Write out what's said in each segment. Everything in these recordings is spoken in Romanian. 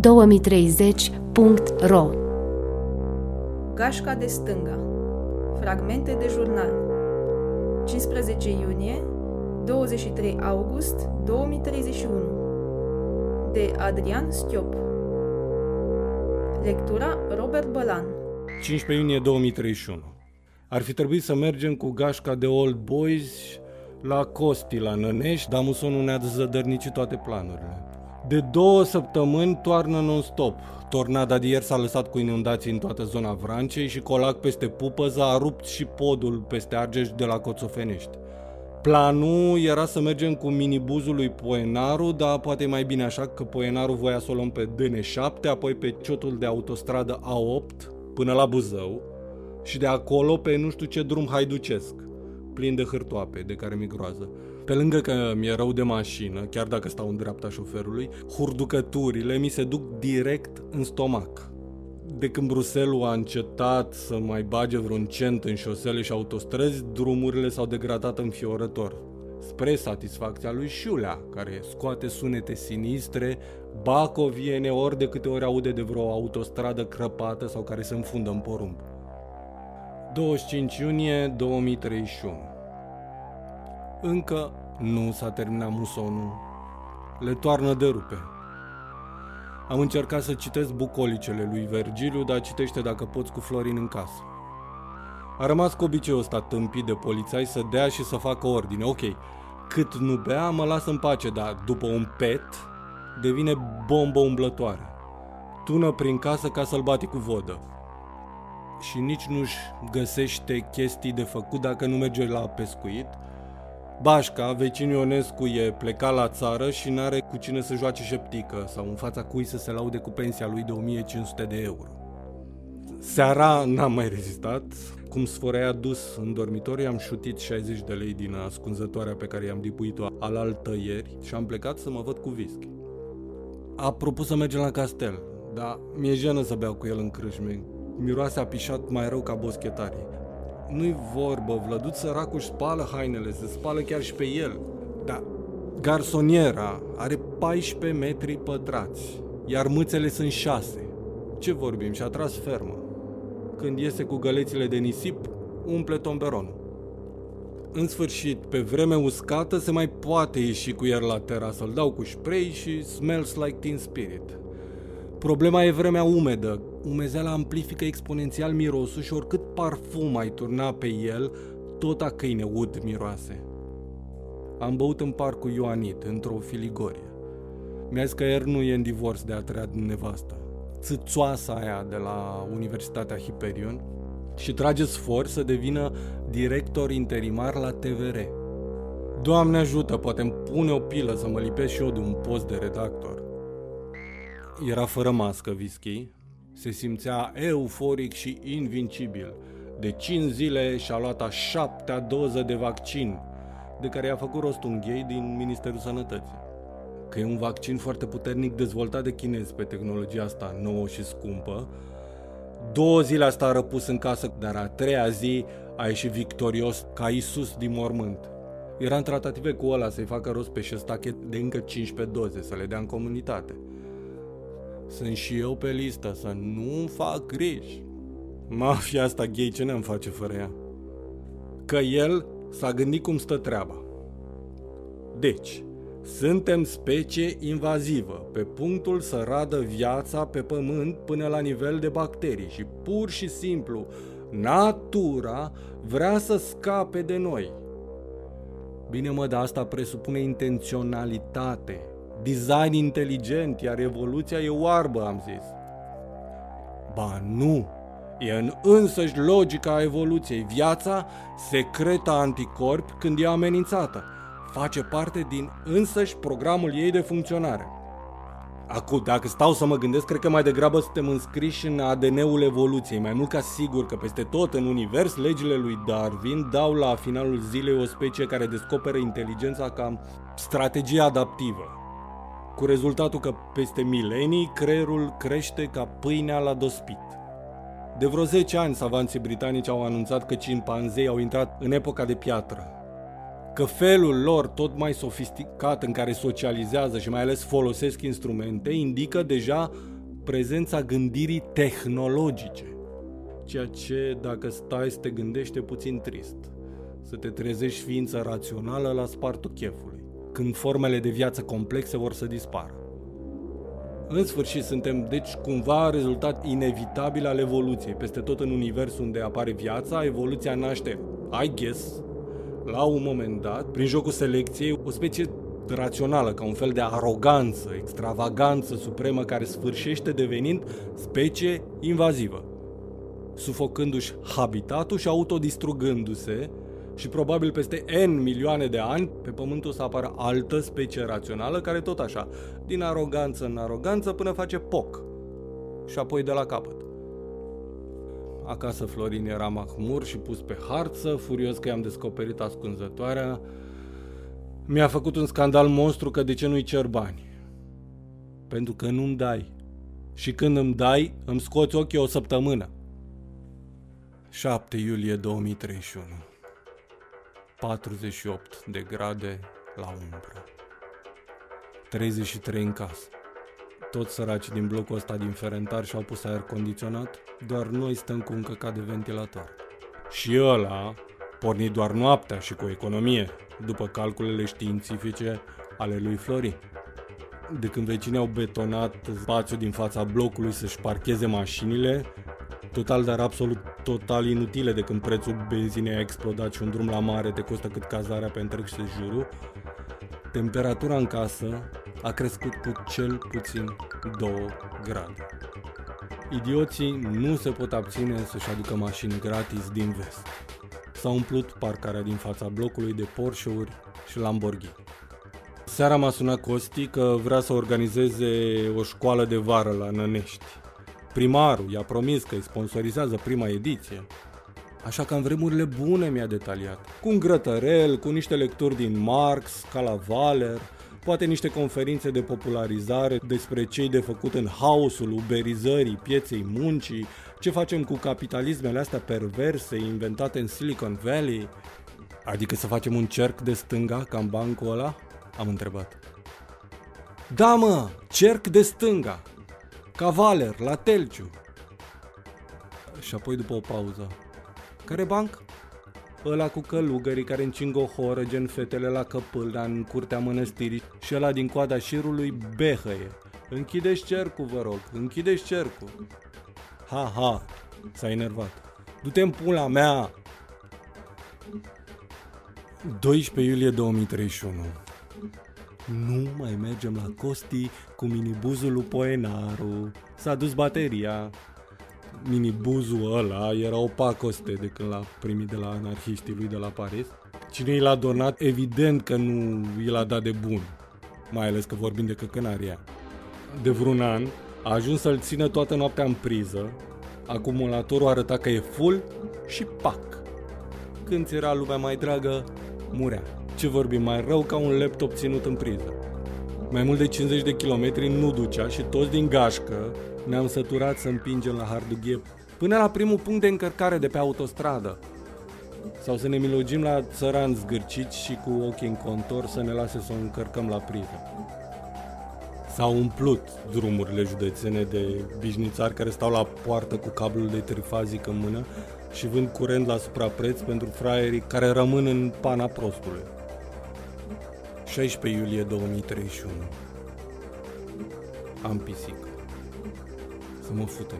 2030.ro Gașca de stânga. Fragmente de jurnal. 15 iunie 23 august 2031 De Adrian Stiop. Lectura Robert Bălan. 15 iunie 2031 Ar fi trebuit să mergem cu gașca de Old Boys la Costi, la Nănești, dar musonul ne-a zădărnicit toate planurile. De două săptămâni toarnă non-stop. Tornada de ieri s-a lăsat cu inundații în toată zona Vrancei și colac peste Pupăza a rupt și podul peste Argeș de la Coțofenești. Planul era să mergem cu minibuzul lui Poenaru, dar poate mai bine așa că Poenaru voia să o luăm pe DN7, apoi pe ciotul de autostradă A8 până la Buzău și de acolo pe nu știu ce drum haiducesc, plin de hârtoape de care mi groază. Pe lângă că mi-e rău de mașină, chiar dacă stau în dreapta șoferului, hurducăturile mi se duc direct în stomac. De când Bruselul a încetat să mai bage vreun cent în șosele și autostrăzi, drumurile s-au degradat înfiorător. Spre satisfacția lui Șulea, care scoate sunete sinistre, bacoviene ori de câte ori aude de vreo autostradă crăpată sau care se înfundă în porumb. 25 iunie 2031 Încă nu s-a terminat musonul. Le toarnă de rupe. Am încercat să citesc bucolicele lui Vergiliu, dar citește dacă poți cu Florin în casă. A rămas cu obiceiul ăsta tâmpit de polițai să dea și să facă ordine. Ok, cât nu bea, mă lasă în pace, dar după un pet, devine bombă umblătoare. Tună prin casă ca să-l bati cu vodă. Și nici nu-și găsește chestii de făcut dacă nu merge la pescuit – Bașca, vecinul Ionescu, e plecat la țară și n-are cu cine să joace șeptică sau în fața cui să se laude cu pensia lui de 1500 de euro. Seara n-am mai rezistat. Cum sforea dus în dormitor, am șutit 60 de lei din ascunzătoarea pe care i-am dipuit-o alaltă ieri și am plecat să mă văd cu whisky. A propus să mergem la castel, dar mi-e jenă să beau cu el în crâșme. Miroase apișat mai rău ca boschetarii. Nu-i vorbă, Vlăduț săracul își spală hainele, se spală chiar și pe el. Dar garsoniera are 14 metri pătrați, iar mâțele sunt 6. Ce vorbim? Și-a tras fermă. Când iese cu gălețile de nisip, umple tomberonul. În sfârșit, pe vreme uscată, se mai poate ieși cu el la terasă. Îl dau cu spray și smells like teen spirit. Problema e vremea umedă. Umezeala amplifică exponențial mirosul și oricât parfum ai turna pe el, tot a câine ud miroase. Am băut în parcul Ioanit, într-o filigorie. Mi-a zis că er nu e în divorț de a treia din nevastă. Țâțoasa aia de la Universitatea Hiperion și trage sfor să devină director interimar la TVR. Doamne ajută, poate îmi pune o pilă să mă lipesc și eu de un post de redactor. Era fără mască whisky, se simțea euforic și invincibil. De 5 zile și-a luat a șaptea doză de vaccin, de care i-a făcut rost un ghei din Ministerul Sănătății. Că e un vaccin foarte puternic dezvoltat de chinezi pe tehnologia asta nouă și scumpă, două zile asta a răpus în casă, dar a treia zi a ieșit victorios ca Isus din mormânt. Era în tratative cu ăla să-i facă rost pe șestache de încă 15 doze, să le dea în comunitate. Sunt și eu pe listă, să nu fac griji. Mafia asta gay ce ne-am face fără ea? Că el s-a gândit cum stă treaba. Deci, suntem specie invazivă, pe punctul să radă viața pe pământ până la nivel de bacterii și pur și simplu natura vrea să scape de noi. Bine mă, dar asta presupune intenționalitate, design inteligent, iar evoluția e oarbă, am zis. Ba nu, e în însăși logica evoluției. Viața secretă anticorpi când e amenințată. Face parte din însăși programul ei de funcționare. Acum, dacă stau să mă gândesc, cred că mai degrabă suntem înscriși în ADN-ul evoluției, mai mult ca sigur că peste tot în univers legile lui Darwin dau la finalul zilei o specie care descoperă inteligența ca strategie adaptivă cu rezultatul că peste milenii creierul crește ca pâinea la dospit. De vreo 10 ani, savanții britanici au anunțat că cimpanzei au intrat în epoca de piatră. că felul lor tot mai sofisticat în care socializează și mai ales folosesc instrumente indică deja prezența gândirii tehnologice. Ceea ce, dacă stai să te gândești, e puțin trist. Să te trezești ființă rațională la spartul chefului, când formele de viață complexe vor să dispară. În sfârșit, suntem, deci, cumva rezultat inevitabil al evoluției. Peste tot în univers unde apare viața, evoluția naște, I guess, la un moment dat, prin jocul selecției, o specie rațională, ca un fel de aroganță, extravaganță supremă care sfârșește devenind specie invazivă, sufocându-și habitatul și autodistrugându-se și probabil peste N milioane de ani pe Pământul să apară altă specie rațională care tot așa, din aroganță în aroganță până face poc și apoi de la capăt. Acasă Florin era mahmur și pus pe harță, furios că i-am descoperit ascunzătoarea. Mi-a făcut un scandal monstru că de ce nu-i cer bani. Pentru că nu-mi dai. Și când îmi dai, îmi scoți ochii o săptămână. 7 iulie 2031 48 de grade la umbră 33 în casă toți săracii din blocul ăsta din Ferentar și-au pus aer condiționat, doar noi stăm cu un căcat de ventilator. Și ăla, pornit doar noaptea și cu economie, după calculele științifice ale lui Flori. De când vecinii au betonat spațiul din fața blocului să-și parcheze mașinile, total, dar absolut total inutile de când prețul benzinei a explodat și un drum la mare te costă cât cazarea pe întreg jurul, Temperatura în casă a crescut cu cel puțin 2 grade. Idioții nu se pot abține să-și aducă mașini gratis din vest. S-a umplut parcarea din fața blocului de Porsche-uri și Lamborghini. Seara m-a sunat Costi că vrea să organizeze o școală de vară la Nănești. Primarul i-a promis că îi sponsorizează prima ediție, Așa că în vremurile bune mi-a detaliat. Cu un grătărel, cu niște lecturi din Marx, ca la Valer, poate niște conferințe de popularizare despre cei de făcut în haosul uberizării pieței muncii, ce facem cu capitalismele astea perverse inventate în Silicon Valley. Adică să facem un cerc de stânga ca în bancul ăla? Am întrebat. Da, mă, cerc de stânga. Cavaler, la Telciu. Și apoi după o pauză. Care banc? Ăla cu călugării care încing o horă gen fetele la căpâlă în curtea mănăstirii și ăla din coada șirului behăie. Închideți cercul, vă rog, închideți cercul. Ha, ha, s-a enervat. Du-te în pula mea! 12 iulie 2031 Nu mai mergem la Costi cu minibuzul lui Poenaru. S-a dus bateria minibuzul ăla era o pacoste de când l-a primit de la anarhiștii lui de la Paris. Cine i l-a donat, evident că nu i l-a dat de bun, mai ales că vorbim de căcănaria. De vreun an, a ajuns să-l țină toată noaptea în priză, acumulatorul arăta că e full și pac. Când ți era lumea mai dragă, murea. Ce vorbim mai rău ca un laptop ținut în priză. Mai mult de 50 de kilometri nu ducea și toți din gașcă ne-am săturat să împingem la Hardughie până la primul punct de încărcare de pe autostradă. Sau să ne milogim la țărani zgârciți și cu ochii în contor să ne lase să o încărcăm la priză. S-au umplut drumurile județene de bișnițari care stau la poartă cu cablul de trifazic în mână și vând curent la suprapreț pentru fraierii care rămân în pana prostului. 16 iulie 2031 Am pisică să mă fută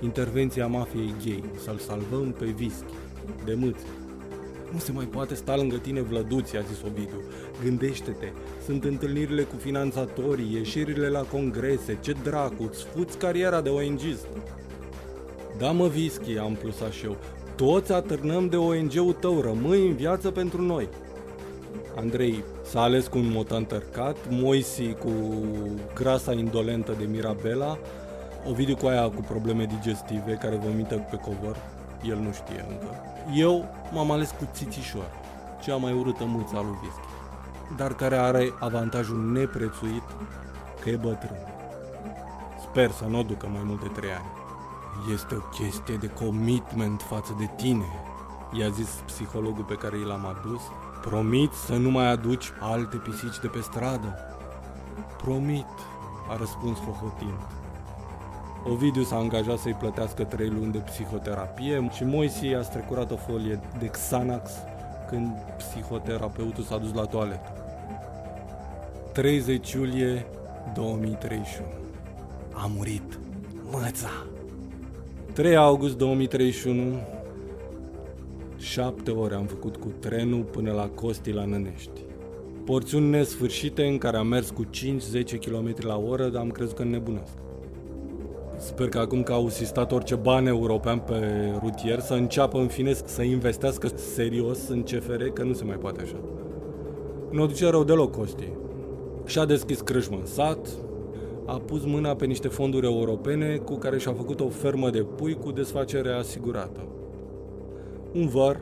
Intervenția mafiei gay, să-l salvăm pe whisky, de mâți. Nu se mai poate sta lângă tine vlăduți, a zis Ovidiu. Gândește-te, sunt întâlnirile cu finanțatorii, ieșirile la congrese, ce dracu, îți fuți cariera de ONG-ist. Da mă whisky, am plusat și eu. Toți atârnăm de ONG-ul tău, rămâi în viață pentru noi. Andrei s-a ales cu un motan tărcat, Moisi cu grasa indolentă de Mirabela, Ovidiu cu aia cu probleme digestive, care vomită pe covor, el nu știe încă. Eu m-am ales cu țițișor, cea mai urâtă mulța lui whisky, dar care are avantajul neprețuit că e bătrân. Sper să nu o ducă mai mult de trei ani. Este o chestie de commitment față de tine, i-a zis psihologul pe care i l-am adus Promit să nu mai aduci alte pisici de pe stradă? Promit, a răspuns hohotind. Ovidiu s-a angajat să-i plătească trei luni de psihoterapie și Moisi i-a strecurat o folie de Xanax când psihoterapeutul s-a dus la toaletă. 30 iulie 2031. A murit măța. 3 august 2031. 7 ore am făcut cu trenul până la Costi la Nănești. Porțiuni nesfârșite în care am mers cu 5-10 km la oră, dar am crezut că nebunesc. Sper că acum că au sistat orice bani european pe rutier să înceapă în fine să investească serios în CFR, că nu se mai poate așa. Nu duce rău deloc Costi. Și-a deschis crâșmă în sat, a pus mâna pe niște fonduri europene cu care și-a făcut o fermă de pui cu desfacere asigurată. Un văr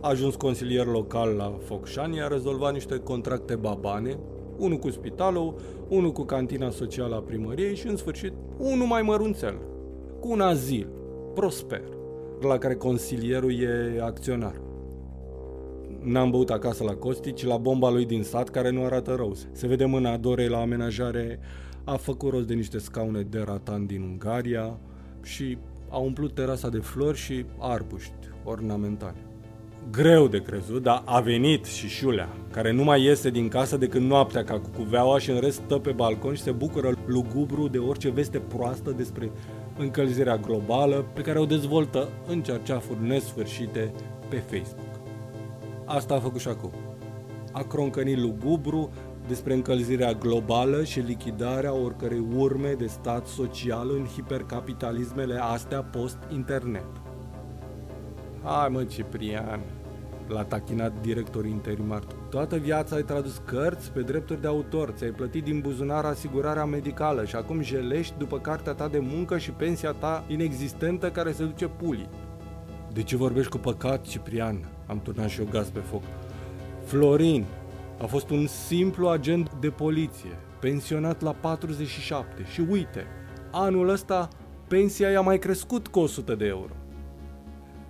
a ajuns consilier local la Focșani, a rezolvat niște contracte babane, unul cu spitalul, unul cu cantina socială a primăriei și, în sfârșit, unul mai mărunțel, cu un azil, prosper, la care consilierul e acționar. N-am băut acasă la Costi, ci la bomba lui din sat, care nu arată rău. Se vede mâna Dorei la amenajare, a făcut rost de niște scaune de ratan din Ungaria și a umplut terasa de flori și arbuști ornamentali. Greu de crezut, dar a venit și Șulea, care nu mai iese din casă decât noaptea ca cu cuveaua și în rest stă pe balcon și se bucură lugubru de orice veste proastă despre încălzirea globală pe care o dezvoltă în cerceafuri nesfârșite pe Facebook. Asta a făcut și acum. A croncănit lugubru despre încălzirea globală și lichidarea oricărei urme de stat social în hipercapitalismele astea post-internet. Hai mă, Ciprian, l-a tachinat directorul interimar. Toată viața ai tradus cărți pe drepturi de autor, ți-ai plătit din buzunar asigurarea medicală și acum jelești după cartea ta de muncă și pensia ta inexistentă care se duce pulii. De ce vorbești cu păcat, Ciprian? Am turnat și eu gaz pe foc. Florin a fost un simplu agent de poliție, pensionat la 47 și uite, anul ăsta pensia i-a mai crescut cu 100 de euro.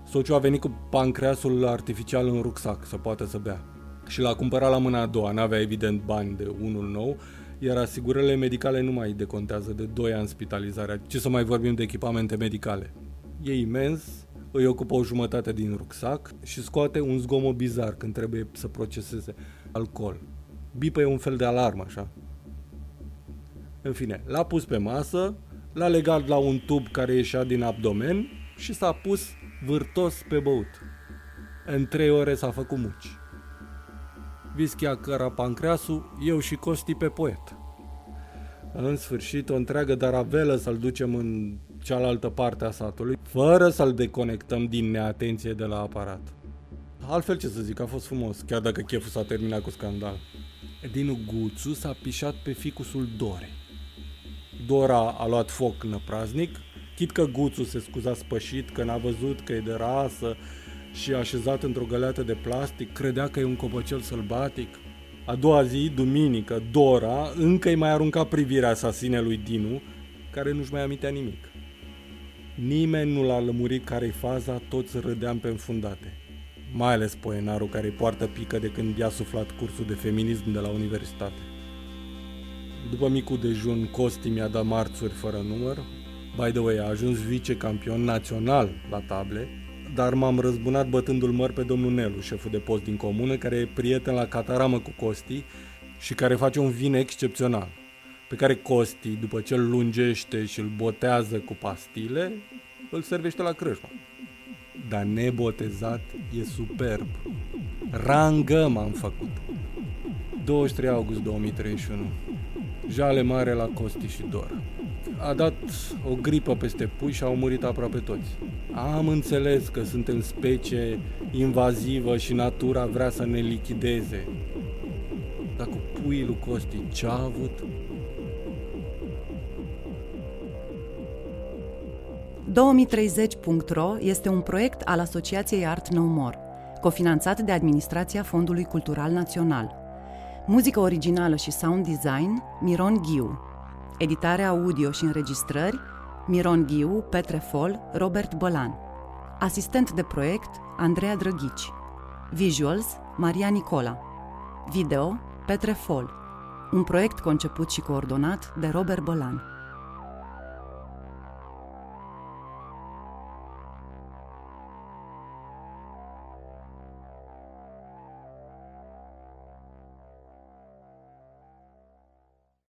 Sociu a venit cu pancreasul artificial în rucsac să poată să bea. Și l-a cumpărat la mâna a doua, n-avea evident bani de unul nou, iar asigurările medicale nu mai decontează de 2 ani spitalizarea, ce să mai vorbim de echipamente medicale. E imens, îi ocupă o jumătate din rucsac și scoate un zgomot bizar când trebuie să proceseze alcool. Bipă e un fel de alarmă, așa. În fine, l-a pus pe masă, l-a legat la un tub care ieșea din abdomen și s-a pus vârtos pe băut. În trei ore s-a făcut muci. Vischia căra pancreasul, eu și Costi pe poet. În sfârșit, o întreagă daravelă să-l ducem în cealaltă parte a satului, fără să-l deconectăm din neatenție de la aparat. Altfel ce să zic, a fost frumos, chiar dacă cheful s-a terminat cu scandal. Dinu Guțu s-a pișat pe ficusul Dore. Dora a luat foc năpraznic, chit că Guțu se scuza spășit că n-a văzut că e de rasă și așezat într-o găleată de plastic, credea că e un copăcel sălbatic. A doua zi, duminică, Dora încă îi mai arunca privirea asasinelui Dinu, care nu-și mai amintea nimic. Nimeni nu l-a lămurit care-i faza, toți râdeam pe înfundate. Mai ales poenarul care îi poartă pică de când i-a suflat cursul de feminism de la universitate. După micul dejun, Costi mi-a dat marțuri fără număr. By the way, a ajuns vice-campion național la table, dar m-am răzbunat bătându-l măr pe domnul Nelu, șeful de post din comună, care e prieten la cataramă cu Costi și care face un vin excepțional pe care Costi, după ce îl lungește și îl botează cu pastile, îl servește la crâșmă. Dar nebotezat e superb. Rangăm am făcut. 23 august 2031. Jale mare la Costi și Dor. A dat o gripă peste pui și au murit aproape toți. Am înțeles că suntem specie invazivă și natura vrea să ne lichideze. Dar cu puii lui Costi ce-a avut? 2030.ro este un proiect al Asociației Art No More, cofinanțat de Administrația Fondului Cultural Național. Muzică originală și sound design, Miron Ghiu. Editare audio și înregistrări, Miron Ghiu, Petre Fol, Robert Bălan. Asistent de proiect, Andreea Drăghici. Visuals, Maria Nicola. Video Petre Fol. Un proiect conceput și coordonat de Robert Bălan.